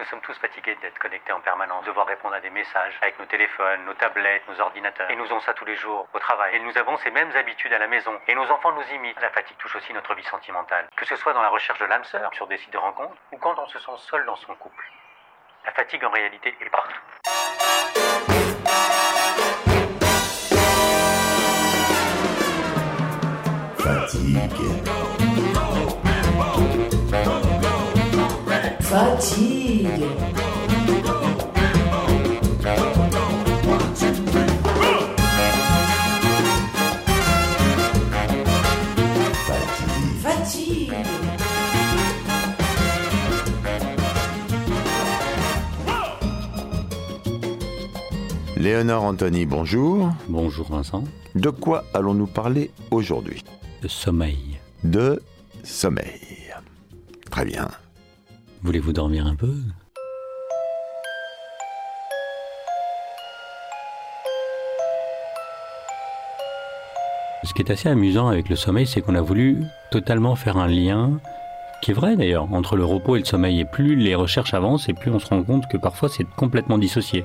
Nous sommes tous fatigués d'être connectés en permanence, devoir répondre à des messages avec nos téléphones, nos tablettes, nos ordinateurs. Et nous avons ça tous les jours, au travail. Et nous avons ces mêmes habitudes à la maison. Et nos enfants nous imitent. La fatigue touche aussi notre vie sentimentale. Que ce soit dans la recherche de l'âme sœur, sur des sites de rencontres, ou quand on se sent seul dans son couple. La fatigue en réalité est partout. Fatigue. Fatigue. Léonard Anthony, bonjour. Bonjour Vincent. De quoi allons-nous parler aujourd'hui? Le sommeil. De sommeil. Très bien. Voulez-vous dormir un peu? Ce qui est assez amusant avec le sommeil, c'est qu'on a voulu totalement faire un lien, qui est vrai d'ailleurs, entre le repos et le sommeil. Et plus les recherches avancent, et plus on se rend compte que parfois c'est complètement dissocié.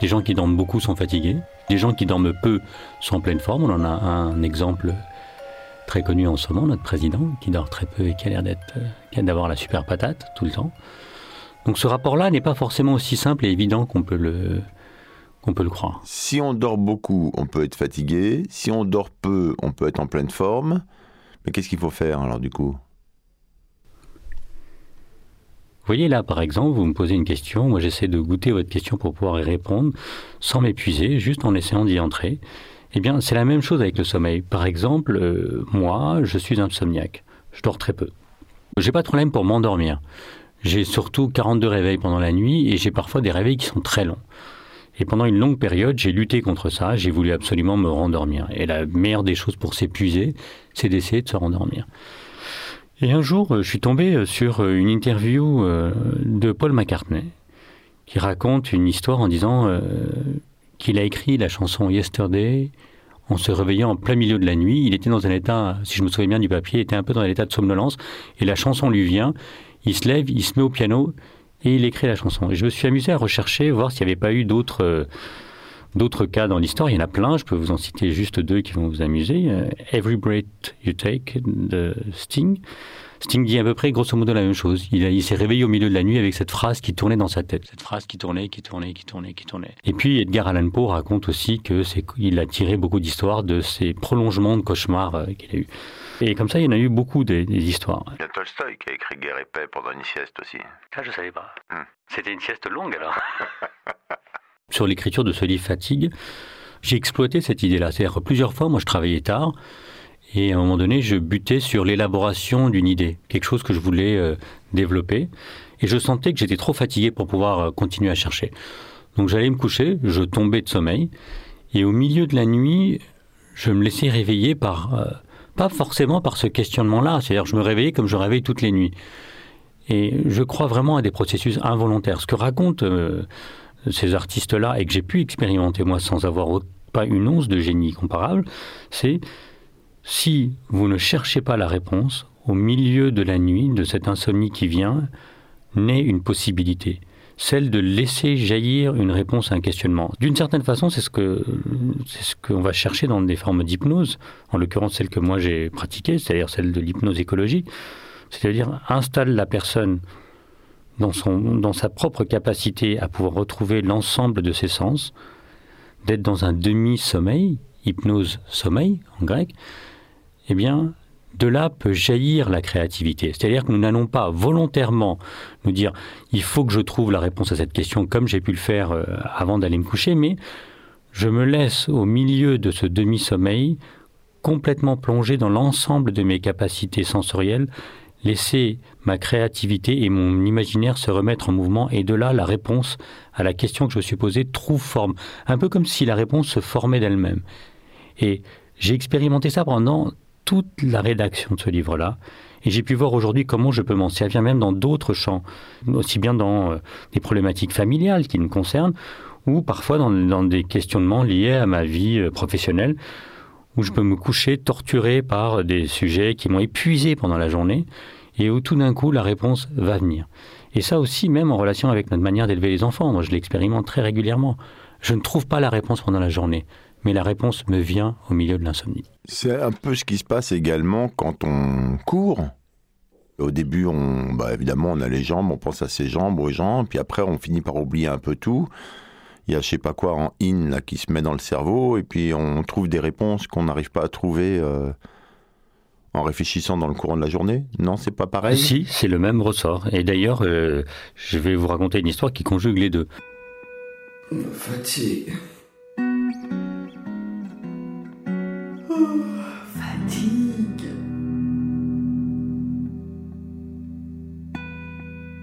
Des gens qui dorment beaucoup sont fatigués, des gens qui dorment peu sont en pleine forme. On en a un exemple très connu en ce moment, notre président, qui dort très peu et qui a l'air d'être, euh, qui a d'avoir la super patate tout le temps. Donc ce rapport-là n'est pas forcément aussi simple et évident qu'on peut le, qu'on peut le croire. Si on dort beaucoup, on peut être fatigué. Si on dort peu, on peut être en pleine forme. Mais qu'est-ce qu'il faut faire alors du coup? Vous voyez là, par exemple, vous me posez une question, moi j'essaie de goûter votre question pour pouvoir y répondre sans m'épuiser, juste en essayant d'y entrer. Eh bien, c'est la même chose avec le sommeil. Par exemple, euh, moi, je suis insomniaque. Je dors très peu. J'ai pas de problème pour m'endormir. J'ai surtout 42 réveils pendant la nuit et j'ai parfois des réveils qui sont très longs. Et pendant une longue période, j'ai lutté contre ça, j'ai voulu absolument me rendormir. Et la meilleure des choses pour s'épuiser, c'est d'essayer de se rendormir. Et un jour, je suis tombé sur une interview euh, de Paul McCartney qui raconte une histoire en disant euh, qu'il a écrit la chanson Yesterday en se réveillant en plein milieu de la nuit. Il était dans un état, si je me souviens bien du papier, il était un peu dans un état de somnolence. Et la chanson lui vient, il se lève, il se met au piano et il écrit la chanson. Et je me suis amusé à rechercher, voir s'il n'y avait pas eu d'autres... euh, D'autres cas dans l'histoire, il y en a plein, je peux vous en citer juste deux qui vont vous amuser. Euh, Every Breath You Take de Sting. Sting dit à peu près grosso modo la même chose. Il, s'est réveillé au milieu de la nuit avec cette phrase qui tournait dans sa tête. Cette phrase qui tournait, qui tournait, qui tournait, qui tournait. Et puis Edgar Allan Poe raconte aussi que c'est il a tiré beaucoup d'histoires de ces prolongements de cauchemars euh, qu'il a eu. Et comme ça, il y en a eu beaucoup des, des histoires. Il y a Tolstoï qui a écrit Guerre et paix pendant une sieste aussi. Ça, je savais pas. Hmm. C'était une sieste longue alors. sur l'écriture de ce livre Fatigue, j'ai exploité cette idée-là. C'est-à-dire que plusieurs fois, moi, je travaillais tard, et à un moment donné, je butais sur l'élaboration d'une idée, quelque chose que je voulais euh, développer, et je sentais que j'étais trop fatigué pour pouvoir euh, continuer à chercher. Donc j'allais me coucher, je tombais de sommeil, et au milieu de la nuit, je me laissais réveiller par, euh, pas forcément par ce questionnement-là, c'est-à-dire je me réveillais comme je réveille toutes les nuits. Et je crois vraiment à des processus involontaires. Ce que racontent ces artistes-là, et que j'ai pu expérimenter moi sans avoir pas une once de génie comparable, c'est si vous ne cherchez pas la réponse, au milieu de la nuit, de cette insomnie qui vient, naît une possibilité, celle de laisser jaillir une réponse à un questionnement. D'une certaine façon, c'est ce que c'est ce qu'on va chercher dans des formes d'hypnose, en l'occurrence celle que moi j'ai pratiquée, c'est-à-dire celle de l'hypnose écologique, c'est-à-dire installe la personne dans, son, dans sa propre capacité à pouvoir retrouver l'ensemble de ses sens, d'être dans un demi-sommeil, hypnose sommeil en grec, eh bien, de là peut jaillir la créativité. C'est-à-dire que nous n'allons pas volontairement nous dire il faut que je trouve la réponse à cette question comme j'ai pu le faire euh, avant d'aller me coucher, mais je me laisse au milieu de ce demi-sommeil complètement plongé dans l'ensemble de mes capacités sensorielles laisser ma créativité et mon imaginaire se remettre en mouvement et de là la réponse à la question que je me suis posée trouve forme, un peu comme si la réponse se formait d'elle-même. Et j'ai expérimenté ça pendant toute la rédaction de ce livre-là. Et j'ai pu voir aujourd'hui comment je peux m'en servir même dans d'autres champs, aussi bien dans euh, des problématiques familiales qui me concernent, ou parfois dans, des questionnements liés à ma vie euh, professionnelle, où je peux me coucher torturé par des sujets qui m'ont épuisé pendant la journée, et où tout d'un coup la réponse va venir. Et ça aussi, même en relation avec notre manière d'élever les enfants, moi je l'expérimente très régulièrement. Je ne trouve pas la réponse pendant la journée, mais la réponse me vient au milieu de l'insomnie. C'est un peu ce qui se passe également quand on court. Au début, on, bah, évidemment, on a les jambes, on pense à ses jambes, aux jambes, puis après, on finit par oublier un peu tout. Il y a je sais pas quoi en in là, qui se met dans le cerveau, et puis on trouve des réponses qu'on n'arrive pas à trouver euh, en réfléchissant dans le courant de la journée. Non, c'est pas pareil? Si, c'est le même ressort. Et d'ailleurs, euh, je vais vous raconter une histoire qui conjugue les deux. Fatigue. Fatigue.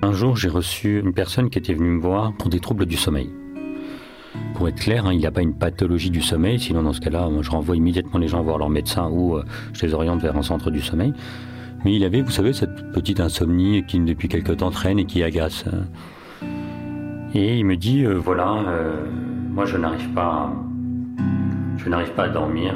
Un jour, j'ai reçu une personne qui était venue me voir pour des troubles du sommeil. Pour être clair, hein, il n'y a pas une pathologie du sommeil, sinon dans ce cas-là, je renvoie immédiatement les gens voir leur médecin ou euh, je les oriente vers un centre du sommeil. Mais il avait, vous savez, cette petite insomnie qui depuis quelque temps traîne et qui agace. hein. Et il me dit, euh, voilà, euh, moi je n'arrive pas, je n'arrive pas à dormir.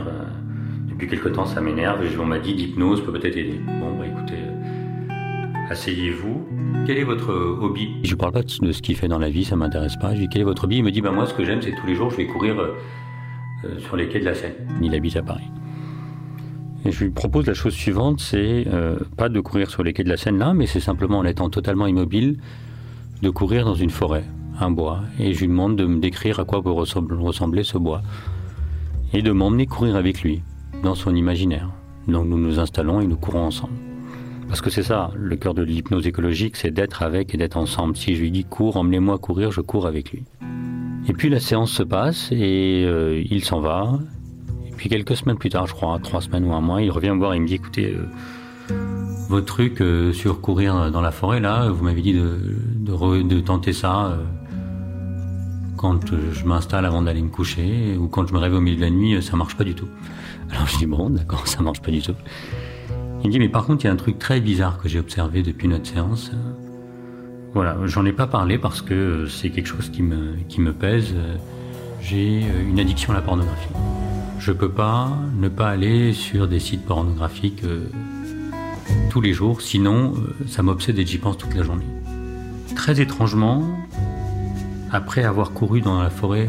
Depuis quelque temps, ça m'énerve et on m'a dit l'hypnose peut peut-être aider. Bon, bah écoutez, euh, asseyez-vous. Quel est votre euh, hobby? Je ne parle pas de ce qu'il fait dans la vie, ça m'intéresse pas. Je lui dis quel est votre hobby? Il me dit, bah moi ce que j'aime, c'est tous les jours, je vais courir euh, sur les quais de la Seine. Il habite à Paris. Et je lui propose la chose suivante, c'est pas de courir sur les quais de la Seine là, mais c'est simplement en étant totalement immobile, de courir dans une forêt, un bois. Et je lui demande de me décrire à quoi peut ressemble- ressembler ce bois. Et de m'emmener courir avec lui, dans son imaginaire. Donc nous nous installons et nous courons ensemble. Parce que c'est ça, le cœur de l'hypnose écologique, c'est d'être avec et d'être ensemble. Si je lui dis cours, emmenez-moi courir, je cours avec lui. Et puis la séance se passe et euh, il s'en va. Et puis quelques semaines plus tard, je crois, trois semaines ou un mois, il revient me voir et il me dit écoutez, euh, votre truc euh, sur courir dans la forêt, là, vous m'avez dit de, tenter ça quand je m'installe avant d'aller me coucher ou quand je me réveille au milieu de la nuit, ça marche pas du tout. Alors je dis bon, d'accord, ça marche pas du tout. Il me dit mais par contre il y a un truc très bizarre que j'ai observé depuis notre séance. Voilà, j'en ai pas parlé parce que euh, c'est quelque chose qui me, qui me pèse. J'ai euh, une addiction à la pornographie. Je peux pas ne pas aller sur des sites pornographiques euh, tous les jours, sinon ça m'obsède et j'y pense toute la journée. Très étrangement, après avoir couru dans la forêt,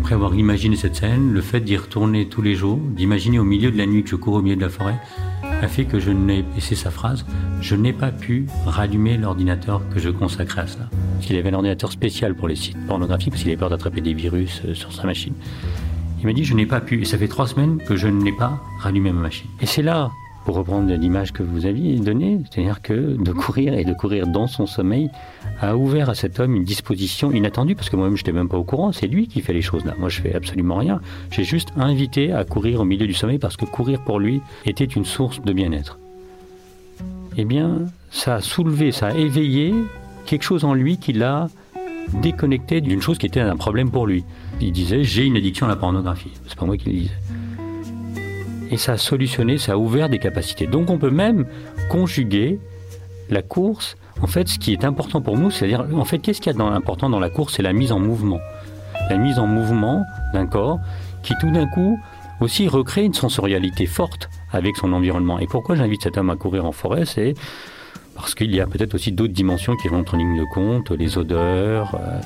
après avoir imaginé cette scène, le fait d'y retourner tous les jours, d'imaginer au milieu de la nuit que je cours au milieu de la forêt, a fait que je n'ai, et c'est sa phrase, je n'ai pas pu rallumer l'ordinateur que je consacrais à cela. Parce qu'il avait un ordinateur spécial pour les sites pornographiques, parce qu'il avait peur d'attraper des virus euh, sur sa machine. Il m'a dit, je n'ai pas pu, et ça fait trois semaines que je n'ai pas rallumé ma machine. Et c'est là, reprendre l'image que vous aviez donnée, c'est-à-dire que de courir et de courir dans son sommeil a ouvert à cet homme une disposition inattendue, parce que moi-même je n'étais même pas au courant, c'est lui qui fait les choses là. Moi je fais absolument rien. J'ai juste invité à courir au milieu du sommeil parce que courir pour lui était une source de bien-être. Eh bien, ça a soulevé, ça a éveillé quelque chose en lui qui l'a déconnecté d'une chose qui était un problème pour lui. Il disait j'ai une addiction à la pornographie. C'est pas moi qui le disais. Et ça a solutionné, ça a ouvert des capacités. Donc on peut même conjuguer la course. En fait, ce qui est important pour nous, c'est-à-dire, en fait, qu'est-ce qu'il y a d'important dans la course? C'est la mise en mouvement. La mise en mouvement d'un corps qui tout d'un coup aussi recrée une sensorialité forte avec son environnement. Et pourquoi j'invite cet homme à courir en forêt? C'est parce qu'il y a peut-être aussi d'autres dimensions qui rentrent en ligne de compte, les odeurs, euh,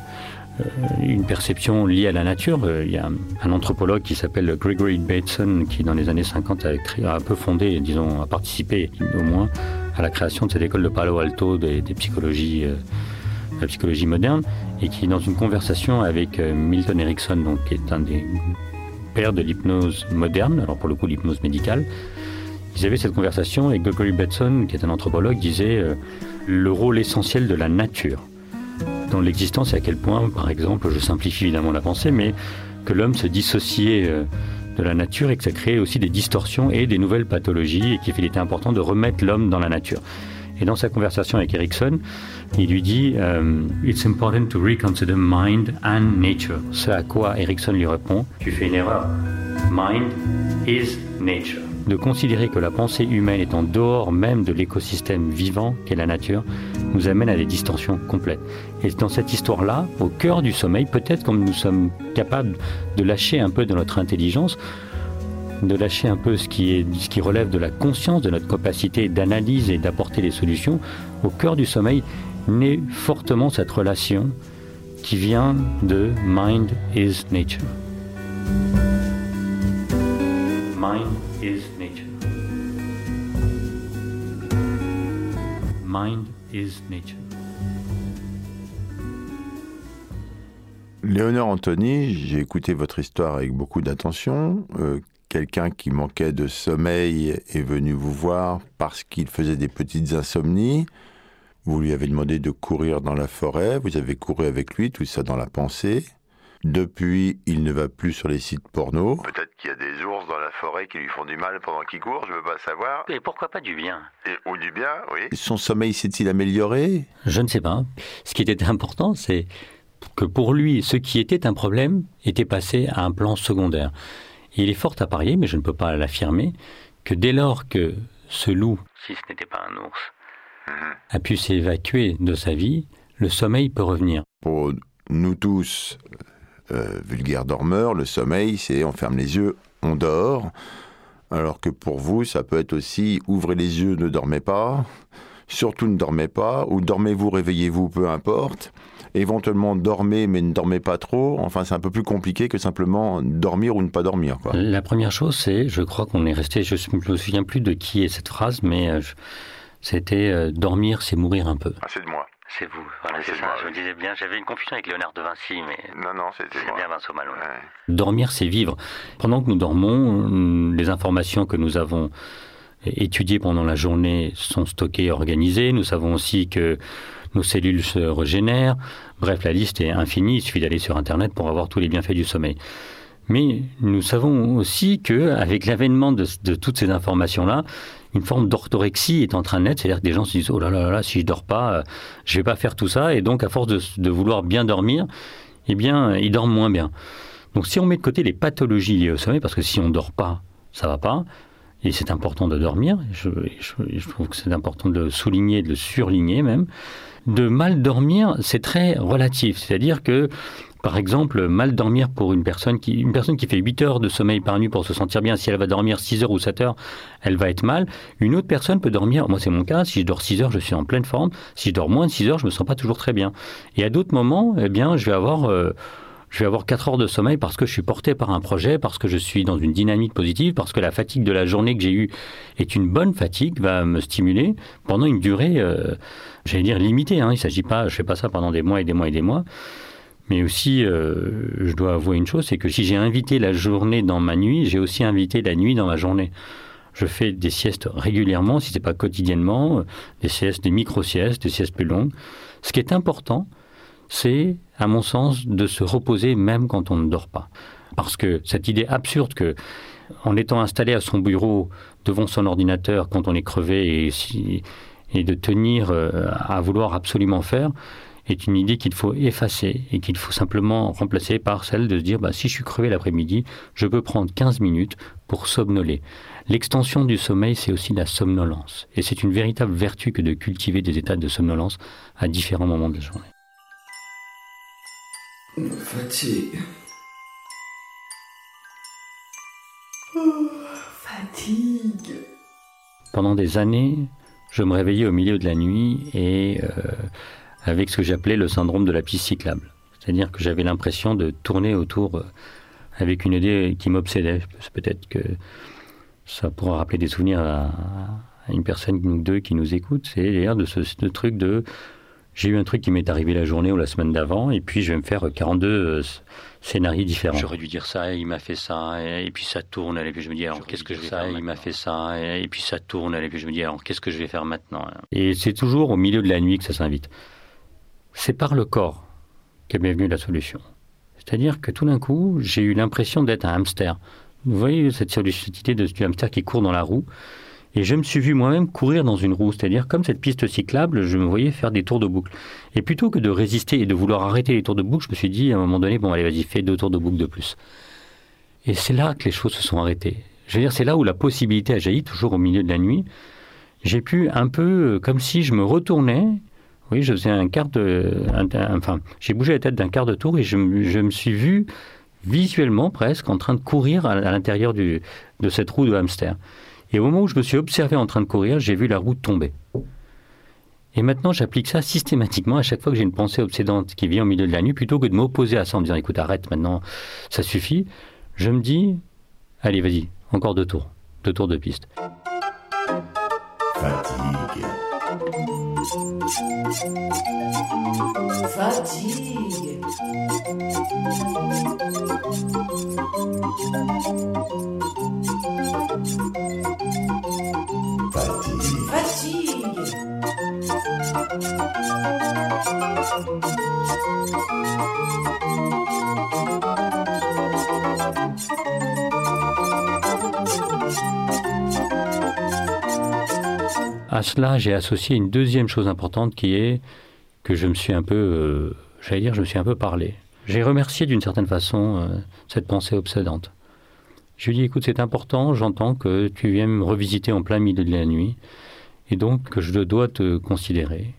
une perception liée à la nature. Euh, Il y a un, anthropologue qui s'appelle Gregory Bateson qui, dans les années 50, a, un peu fondé, disons, a participé au moins à la création de cette école de Palo Alto des, psychologies, euh, la psychologie moderne, et qui, dans une conversation avec euh, Milton Erickson, donc, qui est un des pères de l'hypnose moderne, alors pour le coup l'hypnose médicale, ils avaient cette conversation et Gregory Bateson, qui est un anthropologue, disait euh, le rôle essentiel de la nature dans l'existence et à quel point, par exemple, je simplifie évidemment la pensée, mais que l'homme se dissociait euh, de la nature et que ça crée aussi des distorsions et des nouvelles pathologies et qu'il était important de remettre l'homme dans la nature. Et dans sa conversation avec Erickson, il lui dit euh, It's important to reconsider mind and nature. Ce à quoi Erickson lui répond Tu fais une erreur. Mind is nature. De considérer que la pensée humaine est en dehors même de l'écosystème vivant qu'est la nature nous amène à des distorsions complètes. Et dans cette histoire-là, au cœur du sommeil, peut-être comme nous sommes capables de lâcher un peu de notre intelligence, de lâcher un peu ce qui, relève de la conscience, de notre capacité d'analyse et d'apporter des solutions, au cœur du sommeil naît fortement cette relation qui vient de mind is nature. Mind is nature. Léonore Anthony, j'ai écouté votre histoire avec beaucoup d'attention. Euh, quelqu'un qui manquait de sommeil est venu vous voir parce qu'il faisait des petites insomnies. Vous lui avez demandé de courir dans la forêt, vous avez couru avec lui, tout ça dans la pensée. Depuis, il ne va plus sur les sites porno. Peut-être qu'il y a des ours dans la forêt qui lui font du mal pendant qu'il court, je ne veux pas savoir. Et pourquoi pas du bien? Ou du bien, oui. Son sommeil s'est-il amélioré? Je ne sais pas. Ce qui était important, c'est que pour lui, ce qui était un problème était passé à un plan secondaire il est fort à parier, mais je ne peux pas l'affirmer, que dès lors que ce loup, si ce n'était pas un ours, a pu s'évacuer de sa vie, le sommeil peut revenir. Pour nous tous, euh, vulgaires dormeurs, le sommeil, c'est on ferme les yeux, on dort. Alors que pour vous, ça peut être aussi ouvrez les yeux, ne dormez pas. Surtout ne dormez pas, ou dormez-vous, réveillez-vous, peu importe éventuellement dormez mais ne dormez pas trop. Enfin, c'est un peu plus compliqué que simplement dormir ou ne pas dormir. Quoi. La première chose, c'est, je crois qu'on est resté, je ne me souviens plus de qui est cette phrase, mais euh, c'était euh, dormir, c'est mourir un peu. Ah, c'est de moi. C'est vous, voilà, c'est ça. je me disais bien, j'avais une confusion avec Léonard de Vinci, mais. Non, non, c'était bien Vincent Malon. Dormir, c'est vivre. Pendant que nous dormons, les informations que nous avons étudiées pendant la journée sont stockées et organisées. Nous savons aussi que nos cellules se régénèrent. Bref, la liste est infinie, il suffit d'aller sur Internet pour avoir tous les bienfaits du sommeil. Mais nous savons aussi que, avec l'avènement de, toutes ces informations-là, une forme d'orthorexie est en train de naître, c'est-à-dire que des gens se disent oh là là là, si je dors pas, euh, je vais pas faire tout ça, et donc à force de, vouloir bien dormir, eh bien, ils dorment moins bien. Donc, si on met de côté les pathologies liées au sommeil, parce que si on dort pas, ça va pas, et c'est important de dormir. Je, je trouve que c'est important de le souligner, de le surligner même de mal dormir, c'est très relatif. C'est-à-dire que, par exemple, mal dormir pour une personne qui, une personne qui fait 8 heures de sommeil par nuit pour se sentir bien, si elle va dormir 6 heures ou 7 heures, elle va être mal. Une autre personne peut dormir, moi c'est mon cas, si je dors 6 heures, je suis en pleine forme. Si je dors moins de 6 heures, je me sens pas toujours très bien. Et à d'autres moments, eh bien, je vais avoir, euh, je vais avoir 4 heures de sommeil parce que je suis porté par un projet, parce que je suis dans une dynamique positive, parce que la fatigue de la journée que j'ai eue est une bonne fatigue, va me stimuler pendant une durée, euh, j'allais dire limité. Hein. Il s'agit pas, je fais pas ça pendant des mois et des mois et des mois. Mais aussi, euh, je dois avouer une chose, c'est que si j'ai invité la journée dans ma nuit, j'ai aussi invité la nuit dans ma journée. Je fais des siestes régulièrement, si c'est pas quotidiennement, des siestes, des micro-siestes, des siestes plus longues. Ce qui est important, c'est, à mon sens, de se reposer même quand on ne dort pas. Parce que cette idée absurde que, en étant installé à son bureau devant son ordinateur quand on est crevé et si, et de tenir euh, à vouloir absolument faire est une idée qu'il faut effacer et qu'il faut simplement remplacer par celle de se dire bah, si je suis crevé l'après-midi, je peux prendre 15 minutes pour somnoler. L'extension du sommeil, c'est aussi la somnolence. Et c'est une véritable vertu que de cultiver des états de somnolence à différents moments de la journée. Fatigue. Oh, fatigue. Pendant des années, je me réveillais au milieu de la nuit et euh, avec ce que j'appelais le syndrome de la piste cyclable. C'est-à-dire que j'avais l'impression de tourner autour euh, avec une idée qui m'obsédait. Peut-être que ça pourra rappeler des souvenirs à, une personne ou deux qui nous écoute. C'est d'ailleurs de ce, truc de j'ai eu un truc qui m'est arrivé la journée ou la semaine d'avant, et puis je vais me faire 42 scénarios différents. J'aurais dû dire ça, et il m'a fait ça, et, puis ça tourne, et puis je me dis, alors qu'est-ce que je vais faire Il m'a fait ça, et, puis ça tourne, et puis je me dis, alors qu'est-ce que je vais faire maintenant? Et c'est toujours au milieu de la nuit que ça s'invite. C'est par le corps qu'est venue la solution. C'est-à-dire que tout d'un coup, j'ai eu l'impression d'être un hamster Vous voyez cette, idée de, du hamster qui court dans la roue. Et je me suis vu moi-même courir dans une roue, c'est-à-dire comme cette piste cyclable, je me voyais faire des tours de boucle. Et plutôt que de résister et de vouloir arrêter les tours de boucle, je me suis dit à un moment donné, bon allez vas-y, fais deux tours de boucle de plus. Et c'est là que les choses se sont arrêtées. Je veux dire, c'est là où la possibilité a jailli, toujours au milieu de la nuit. J'ai pu un peu, comme si je me retournais, oui, j'ai bougé la tête d'un quart de tour et je, me suis vu visuellement presque en train de courir à, l'intérieur de cette roue de hamster. Et au moment où je me suis observé en train de courir, j'ai vu la roue tomber. Et maintenant, j'applique ça systématiquement à chaque fois que j'ai une pensée obsédante qui vient au milieu de la nuit, plutôt que de m'opposer à ça en me disant écoute, arrête maintenant, ça suffit. Je me dis allez, vas-y, encore deux tours, deux tours de piste. Fatigue. Fatigue. Fatigue. Fatigue. À cela, j'ai associé une deuxième chose importante qui est que je me suis un peu, euh, j'allais dire, je me suis un peu parlé. J'ai remercié d'une certaine façon euh, cette pensée obsédante. Je lui ai dit, écoute, c'est important, j'entends que tu viens me revisiter en plein milieu de la nuit, et donc que je dois te considérer.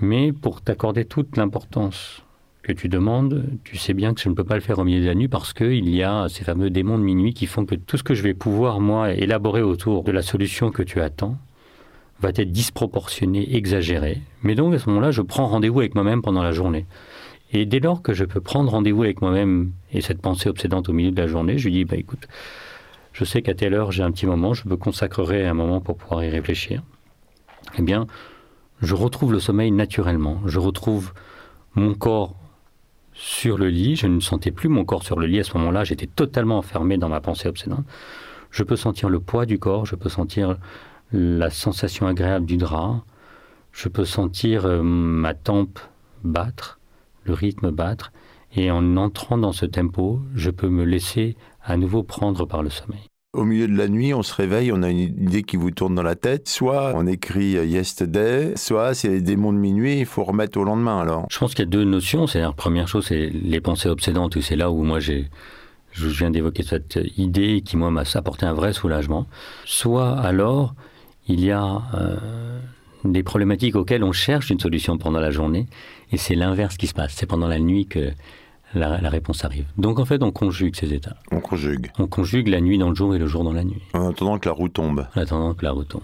Mais pour t'accorder toute l'importance que tu demandes, tu sais bien que je ne peux pas le faire au milieu de la nuit parce qu'il y a ces fameux démons de minuit qui font que tout ce que je vais pouvoir, moi, élaborer autour de la solution que tu attends, va être disproportionné, exagéré. Mais donc à ce moment-là, je prends rendez-vous avec moi-même pendant la journée. Et dès lors que je peux prendre rendez-vous avec moi-même et cette pensée obsédante au milieu de la journée, je lui dis, bah écoute, je sais qu'à telle heure j'ai un petit moment, je me consacrerai un moment pour pouvoir y réfléchir. Eh bien, je retrouve le sommeil naturellement. Je retrouve mon corps sur le lit. Je ne sentais plus mon corps sur le lit à ce moment-là. J'étais totalement enfermé dans ma pensée obsédante. Je peux sentir le poids du corps, je peux sentir la sensation agréable du drap, je peux sentir euh, ma tempe battre, le rythme battre, et en entrant dans ce tempo, je peux me laisser à nouveau prendre par le sommeil. Au milieu de la nuit, on se réveille, on a une idée qui vous tourne dans la tête. Soit on écrit yesterday, soit c'est les démons de minuit, il faut remettre au lendemain alors. Je pense qu'il y a deux notions. C'est la première chose, c'est les pensées obsédantes, c'est là où moi j'ai, je viens d'évoquer cette idée qui moi m'a apporté un vrai soulagement. Soit alors il y a euh, des problématiques auxquelles on cherche une solution pendant la journée, et c'est l'inverse qui se passe. C'est pendant la nuit que la, réponse arrive. Donc en fait, on conjugue ces états. On conjugue. On conjugue la nuit dans le jour et le jour dans la nuit. En attendant que la roue tombe. En attendant que la roue tombe.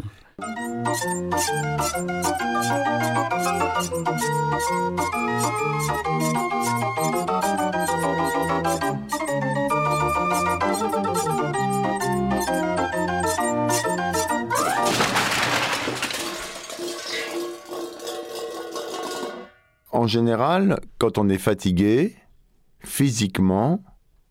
En général, quand on est fatigué, physiquement,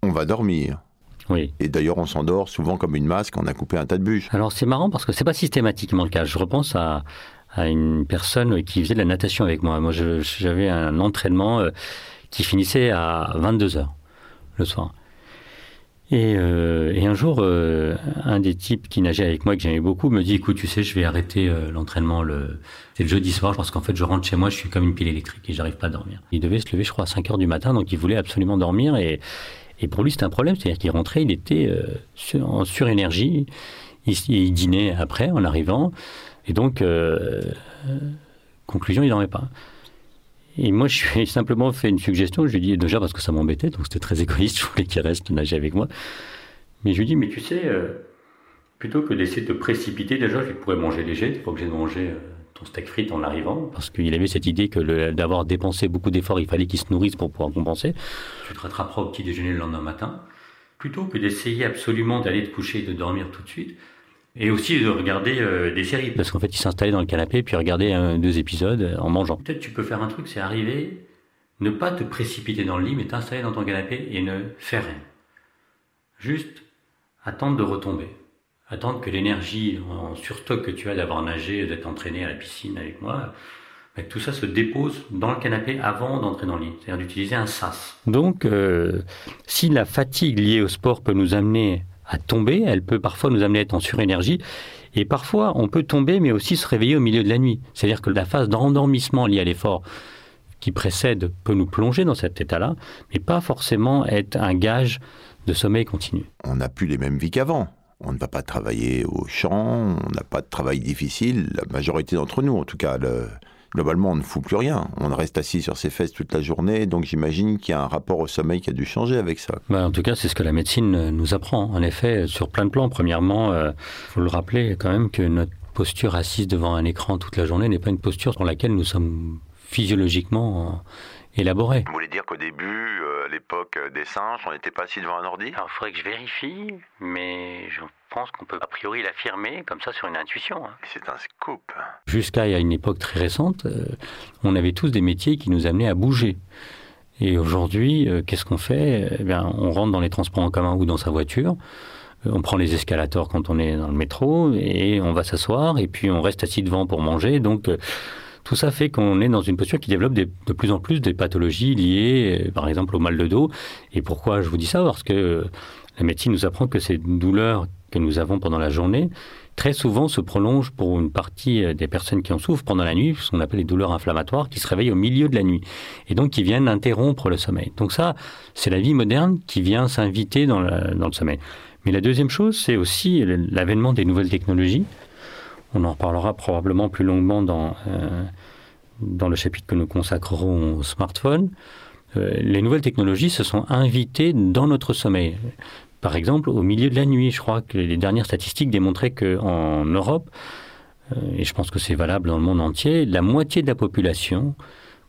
on va dormir. Oui. Et d'ailleurs, on s'endort souvent comme une masque, on a coupé un tas de bûches. Alors c'est marrant parce que c'est pas systématiquement le cas. Je repense à, une personne qui faisait de la natation avec moi. Moi, j'avais un entraînement euh, qui finissait à 22 heures le soir. Euh, et, un jour, euh, un des types qui nageait avec moi, que j'aimais beaucoup, me dit, écoute, tu sais, je vais arrêter euh, l'entraînement le, jeudi soir, parce qu'en fait, je rentre chez moi, je suis comme une pile électrique et j'arrive pas à dormir. Il devait se lever, je crois, à 5 heures du matin, donc il voulait absolument dormir et, pour lui, c'était un problème. C'est-à-dire qu'il rentrait, il était en surénergie. Il, il, dînait après, en arrivant. Et donc, conclusion, il dormait pas. Et moi, je lui simplement fait une suggestion. Je lui ai dit, déjà parce que ça m'embêtait, donc c'était très égoïste, je voulais qu'il reste nager avec moi. Mais je lui ai dit, mais tu sais, euh, plutôt que d'essayer de te précipiter, déjà, tu pourrais manger léger, tu n'es pas obligé de manger euh, ton steak frites en arrivant. Parce qu'il avait cette idée que d'avoir dépensé beaucoup d'efforts, il fallait qu'il se nourrisse pour pouvoir compenser. Tu te rattraperas au petit déjeuner le lendemain matin. Plutôt que d'essayer absolument d'aller te coucher et de dormir tout de suite, et aussi de regarder euh, des séries. Parce qu'en fait, il s'installait dans le canapé puis regardait un, deux épisodes euh, en mangeant. Peut-être tu peux faire un truc, c'est arriver, ne pas te précipiter dans le lit, mais t'installer dans ton canapé et ne faire rien. Juste attendre de retomber. Attendre que l'énergie en surstock que tu as d'avoir nagé, d'être entraîné à la piscine avec moi, que tout ça se dépose dans le canapé avant d'entrer dans le lit. C'est-à-dire d'utiliser un sas. Donc, euh, si la fatigue liée au sport peut nous amener à tomber, elle peut parfois nous amener à être en surénergie, et parfois on peut tomber mais aussi se réveiller au milieu de la nuit. C'est-à-dire que la phase d'endormissement liée à l'effort qui précède peut nous plonger dans cet état-là, mais pas forcément être un gage de sommeil continu. On n'a plus les mêmes vies qu'avant. On ne va pas travailler au champ, on n'a pas de travail difficile, la majorité d'entre nous en tout cas. Le, globalement, on ne fout plus rien. On reste assis sur ses fesses toute la journée, donc j'imagine qu'il y a un rapport au sommeil qui a dû changer avec ça. Bah, en tout cas, c'est ce que la médecine nous apprend. En effet, sur plein de plans. Premièrement, il euh, faut le rappeler quand même que notre posture assise devant un écran toute la journée n'est pas une posture dans laquelle nous sommes physiologiquement euh, élaborés. Vous voulez dire qu'au début, euh, à l'époque des singes, on n'était pas assis devant un ordi? Alors, il faudrait que je vérifie, mais je pense qu'on peut a priori l'affirmer comme ça sur une intuition. Hein. C'est un scoop. Jusqu'à une époque très récente, euh, on avait tous des métiers qui nous amenaient à bouger. Et aujourd'hui, qu'est-ce qu'on fait? Eh bien, On rentre dans les transports en commun ou dans sa voiture. On prend les escalators quand on est dans le métro et on va s'asseoir et puis on reste assis devant pour manger. Donc tout ça fait qu'on est dans une posture qui développe de plus en plus des pathologies liées, euh, par exemple, au mal de dos. Et pourquoi je vous dis ça? Parce que euh, la médecine nous apprend que ces douleurs que nous avons pendant la journée, très souvent se prolongent pour une partie euh, des personnes qui en souffrent pendant la nuit, ce qu'on appelle les douleurs inflammatoires, qui se réveillent au milieu de la nuit, et donc qui viennent interrompre le sommeil. Donc ça, c'est la vie moderne qui vient s'inviter dans, le sommeil. Mais la deuxième chose, c'est aussi l'avènement des nouvelles technologies. On en reparlera probablement plus longuement dans, euh, dans le chapitre que nous consacrerons au smartphone. Euh, les nouvelles technologies se sont invitées dans notre sommeil. Par exemple, au milieu de la nuit, je crois que les dernières statistiques démontraient qu'en Europe, euh, et je pense que c'est valable dans le monde entier, la moitié de la population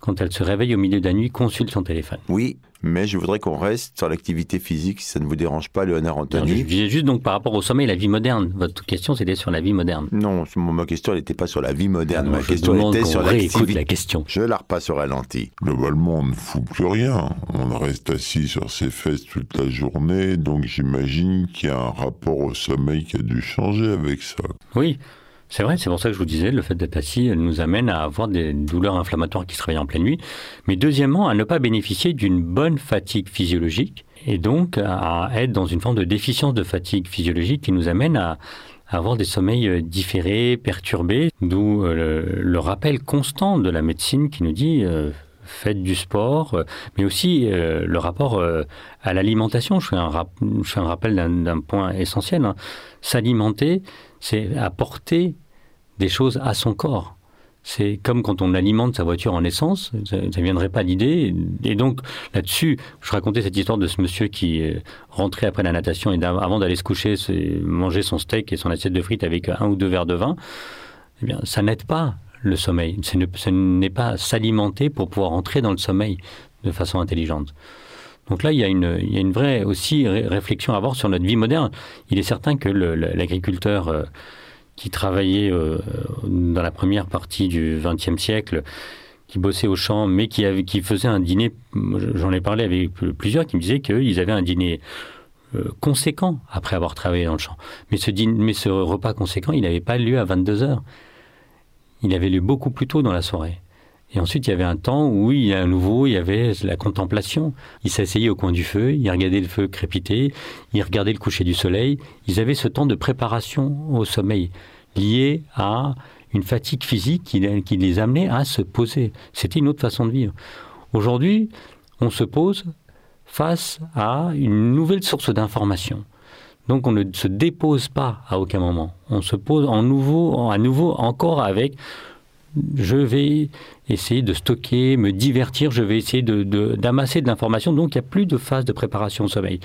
quand elle se réveille au milieu de la nuit, consulte son téléphone. Oui, mais je voudrais qu'on reste sur l'activité physique, si ça ne vous dérange pas, Léonard Anthony. je disais juste donc par rapport au sommeil, la vie moderne. Votre question, c'était sur la vie moderne. Non, ma question, n'était pas sur la vie moderne. ma question était sur l'activité. la question. Je la repasse au ralenti. Globalement, on ne fout plus rien. On reste assis sur ses fesses toute la journée, donc j'imagine qu'il y a un rapport au sommeil qui a dû changer avec ça. Oui. C'est vrai, c'est pour ça que je vous disais, le fait d'être assis nous amène à avoir des douleurs inflammatoires qui se réveillent en pleine nuit, mais deuxièmement, à ne pas bénéficier d'une bonne fatigue physiologique, et donc à être dans une forme de déficience de fatigue physiologique qui nous amène à, avoir des sommeils euh, différés, perturbés, d'où euh, le, rappel constant de la médecine qui nous dit euh, faites du sport, mais aussi le rapport à l'alimentation. Je fais un, rappel d'un point essentiel. Hein. S'alimenter, c'est apporter des choses à son corps. C'est comme quand on alimente sa voiture en essence, ça ne viendrait pas l'idée. Et donc là-dessus, je racontais cette histoire de ce monsieur qui rentrait après la natation et avant d'aller se coucher, manger son steak et son assiette de frites avec un ou deux verres de vin. Eh bien, ça n'aide pas le sommeil. Ce n'est pas s'alimenter pour pouvoir entrer dans le sommeil de façon intelligente. Donc là, il y a une, il y a une vraie aussi réflexion à avoir sur notre vie moderne. Il est certain que l'agriculteur euh, qui travaillait euh, dans la première partie du XXe siècle, qui bossait au champ, mais qui, avait, faisait un dîner, j'en ai parlé avec plusieurs qui me disaient qu'ils avaient un dîner euh, conséquent après avoir travaillé dans le champ. Mais ce, mais ce repas conséquent, il n'avait pas lieu à 22 heures. Il avait lieu beaucoup plus tôt dans la soirée. Et ensuite, il y avait un temps où, a à nouveau, il y avait la contemplation. Ils s'asseyaient au coin du feu, ils regardaient le feu crépiter, ils regardaient le coucher du soleil. Ils avaient ce temps de préparation au sommeil lié à une fatigue physique qui, qui les amenait à se poser. C'était une autre façon de vivre. Aujourd'hui, on se pose face à une nouvelle source d'information. Donc on ne se dépose pas à aucun moment. On se pose en nouveau, à nouveau encore avec je vais essayer de stocker, me divertir, je vais essayer d'amasser de, de l'information. Donc, il n'y a plus de phase de préparation au sommeil.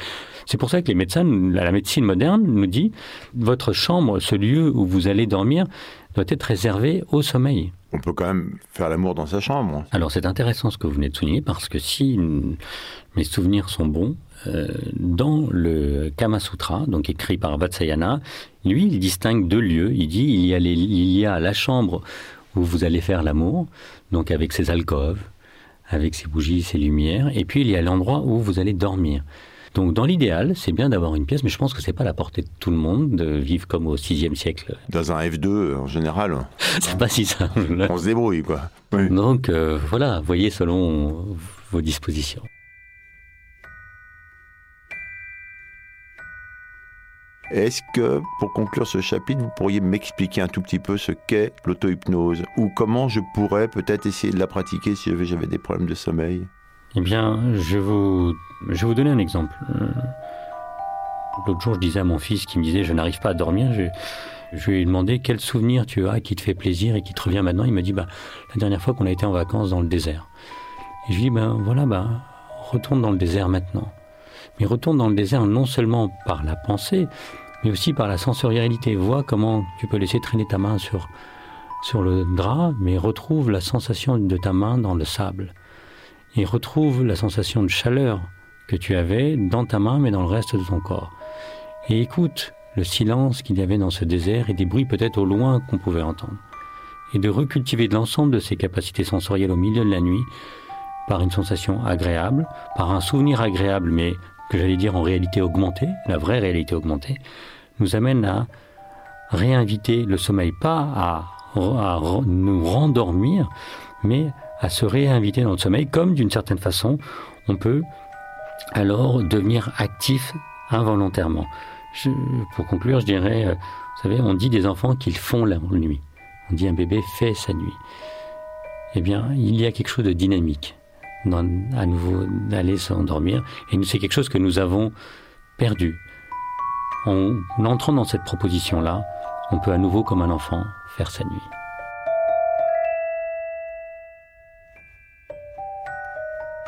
C'est pour ça que les médecins, la médecine moderne nous dit, votre chambre, ce lieu où vous allez dormir, doit être réservé au sommeil. On peut quand même faire l'amour dans sa chambre. Alors, c'est intéressant ce que vous venez de souligner, parce que si mes souvenirs sont bons, euh, dans le Kama Sutra, donc écrit par Vatsayana, lui, il distingue deux lieux. Il dit il y a, il y a la chambre où vous allez faire l'amour, donc avec ses alcôves, avec ses bougies, ses lumières, et puis il y a l'endroit où vous allez dormir. Donc dans l'idéal, c'est bien d'avoir une pièce, mais je pense que c'est pas la portée de tout le monde de vivre comme au VIe siècle. Dans un F2 en général. c'est pas si simple. On se débrouille quoi. Donc euh, voilà, voyez selon vos dispositions. Est-ce que, pour conclure ce chapitre, vous pourriez m'expliquer un tout petit peu ce qu'est l'auto-hypnose ou comment je pourrais peut-être essayer de la pratiquer si j'avais des problèmes de sommeil? Eh bien, je vais vous, je donner un exemple. Euh, L'autre jour, je disais à mon fils qui me disait je n'arrive pas à dormir, je, lui ai demandé quel souvenir tu as qui te fait plaisir et qui te revient maintenant? Il m'a dit bah, la dernière fois qu'on a été en vacances dans le désert. Et je lui ai dit ben voilà, ben, retourne dans le désert maintenant. Mais retourne dans le désert non seulement par la pensée, mais aussi par la sensorialité. Vois comment tu peux laisser traîner ta main sur, sur le drap, mais retrouve la sensation de ta main dans le sable. Et retrouve la sensation de chaleur que tu avais dans ta main, mais dans le reste de ton corps. Et écoute le silence qu'il y avait dans ce désert et des bruits peut-être au loin qu'on pouvait entendre. Et de recultiver l'ensemble de ces capacités sensorielles au milieu de la nuit par une sensation agréable, par un souvenir agréable, mais que j'allais dire en réalité augmentée, la vraie réalité augmentée, nous amène à réinviter le sommeil, pas à, à nous rendormir, mais à se réinviter dans le sommeil, comme d'une certaine façon, on peut alors devenir actif involontairement. Je, pour conclure, je dirais, euh, vous savez, on dit des enfants qu'ils font la nuit. On dit un bébé fait sa nuit. Eh bien, il y a quelque chose de dynamique à nouveau d'aller s'endormir. Et c'est quelque chose que nous avons perdu. En entrant dans cette proposition-là, on peut à nouveau, comme un enfant, faire sa nuit.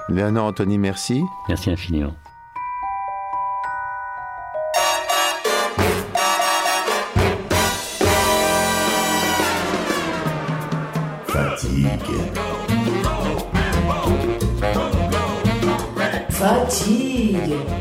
Léonard Anthony, merci. Merci infiniment. Fatigue. Fatigue.